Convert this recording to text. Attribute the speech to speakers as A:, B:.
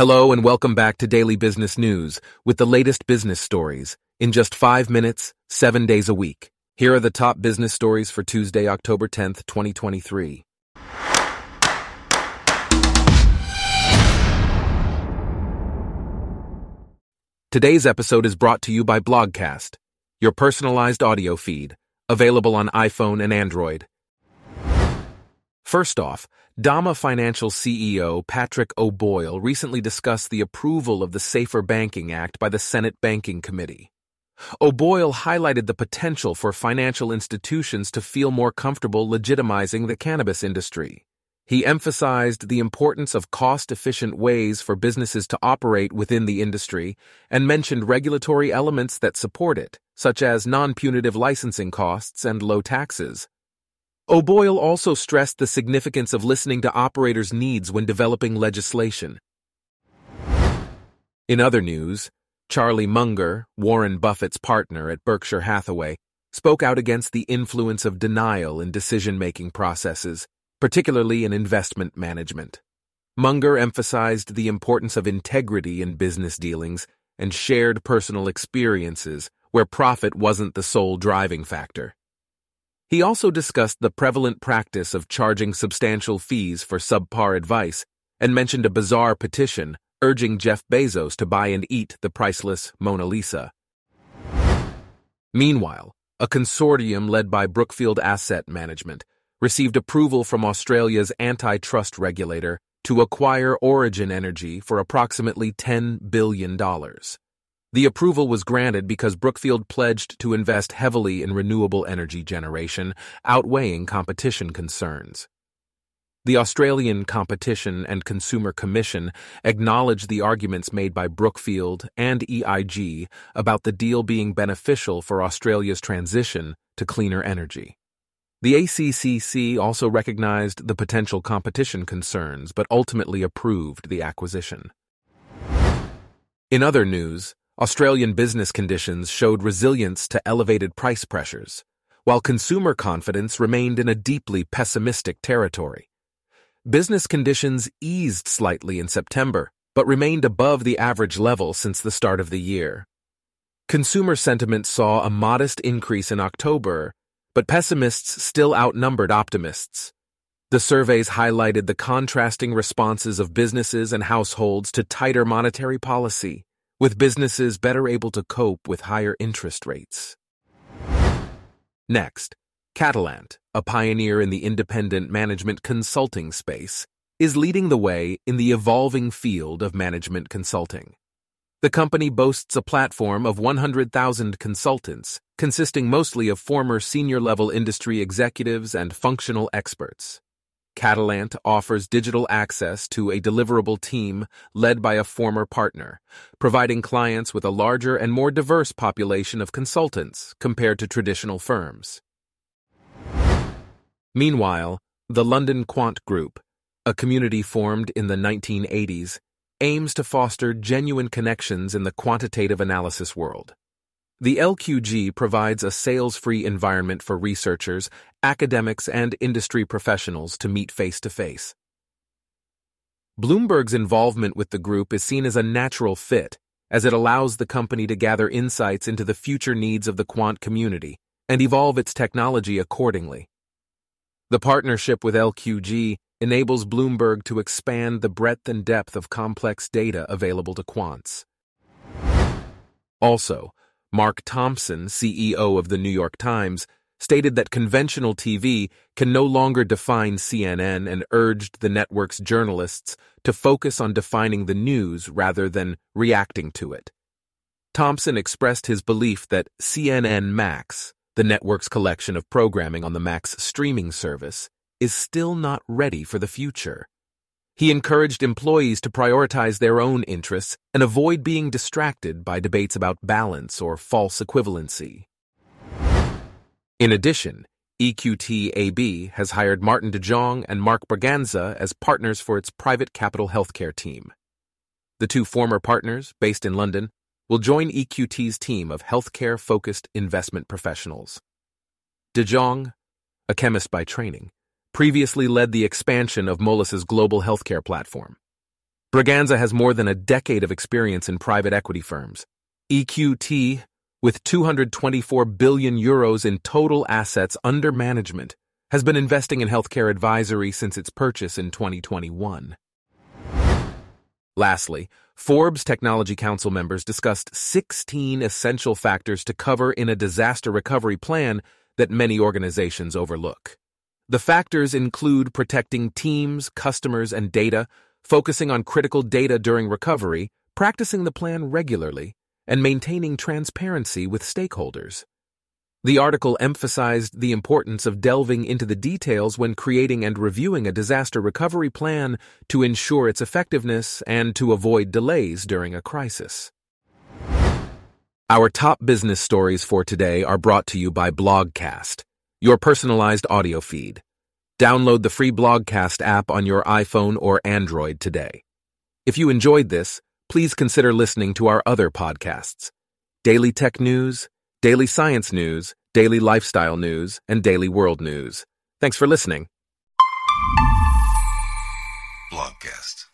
A: Hello and welcome back to Daily Business News with the latest business stories in just five minutes, seven days a week. Here are the top business stories for Tuesday, October 10th, 2023. Today's episode is brought to you by Blogcast, your personalized audio feed, available on iPhone and Android. First off, Dama Financial CEO Patrick O'Boyle recently discussed the approval of the Safer Banking Act by the Senate Banking Committee. O'Boyle highlighted the potential for financial institutions to feel more comfortable legitimizing the cannabis industry. He emphasized the importance of cost efficient ways for businesses to operate within the industry and mentioned regulatory elements that support it, such as non punitive licensing costs and low taxes. O'Boyle also stressed the significance of listening to operators' needs when developing legislation. In other news, Charlie Munger, Warren Buffett's partner at Berkshire Hathaway, spoke out against the influence of denial in decision making processes, particularly in investment management. Munger emphasized the importance of integrity in business dealings and shared personal experiences where profit wasn't the sole driving factor. He also discussed the prevalent practice of charging substantial fees for subpar advice and mentioned a bizarre petition urging Jeff Bezos to buy and eat the priceless Mona Lisa. Meanwhile, a consortium led by Brookfield Asset Management received approval from Australia's antitrust regulator to acquire Origin Energy for approximately $10 billion. The approval was granted because Brookfield pledged to invest heavily in renewable energy generation, outweighing competition concerns. The Australian Competition and Consumer Commission acknowledged the arguments made by Brookfield and EIG about the deal being beneficial for Australia's transition to cleaner energy. The ACCC also recognized the potential competition concerns but ultimately approved the acquisition. In other news, Australian business conditions showed resilience to elevated price pressures, while consumer confidence remained in a deeply pessimistic territory. Business conditions eased slightly in September, but remained above the average level since the start of the year. Consumer sentiment saw a modest increase in October, but pessimists still outnumbered optimists. The surveys highlighted the contrasting responses of businesses and households to tighter monetary policy with businesses better able to cope with higher interest rates. Next, Catalant, a pioneer in the independent management consulting space, is leading the way in the evolving field of management consulting. The company boasts a platform of 100,000 consultants, consisting mostly of former senior level industry executives and functional experts. Catalant offers digital access to a deliverable team led by a former partner, providing clients with a larger and more diverse population of consultants compared to traditional firms. Meanwhile, the London Quant Group, a community formed in the 1980s, aims to foster genuine connections in the quantitative analysis world. The LQG provides a sales free environment for researchers, academics, and industry professionals to meet face to face. Bloomberg's involvement with the group is seen as a natural fit, as it allows the company to gather insights into the future needs of the quant community and evolve its technology accordingly. The partnership with LQG enables Bloomberg to expand the breadth and depth of complex data available to quants. Also, Mark Thompson, CEO of the New York Times, stated that conventional TV can no longer define CNN and urged the network's journalists to focus on defining the news rather than reacting to it. Thompson expressed his belief that CNN Max, the network's collection of programming on the Max streaming service, is still not ready for the future. He encouraged employees to prioritize their own interests and avoid being distracted by debates about balance or false equivalency. In addition, EQTAB has hired Martin de Jong and Mark Braganza as partners for its private capital healthcare team. The two former partners, based in London, will join EQT's team of healthcare focused investment professionals. De Jong, a chemist by training, previously led the expansion of Moelis's global healthcare platform. Braganza has more than a decade of experience in private equity firms. EQT, with 224 billion euros in total assets under management, has been investing in healthcare advisory since its purchase in 2021. Lastly, Forbes Technology Council members discussed 16 essential factors to cover in a disaster recovery plan that many organizations overlook. The factors include protecting teams, customers, and data, focusing on critical data during recovery, practicing the plan regularly, and maintaining transparency with stakeholders. The article emphasized the importance of delving into the details when creating and reviewing a disaster recovery plan to ensure its effectiveness and to avoid delays during a crisis. Our top business stories for today are brought to you by Blogcast, your personalized audio feed. Download the free Blogcast app on your iPhone or Android today. If you enjoyed this, please consider listening to our other podcasts Daily Tech News, Daily Science News, Daily Lifestyle News, and Daily World News. Thanks for listening.
B: Blogcast.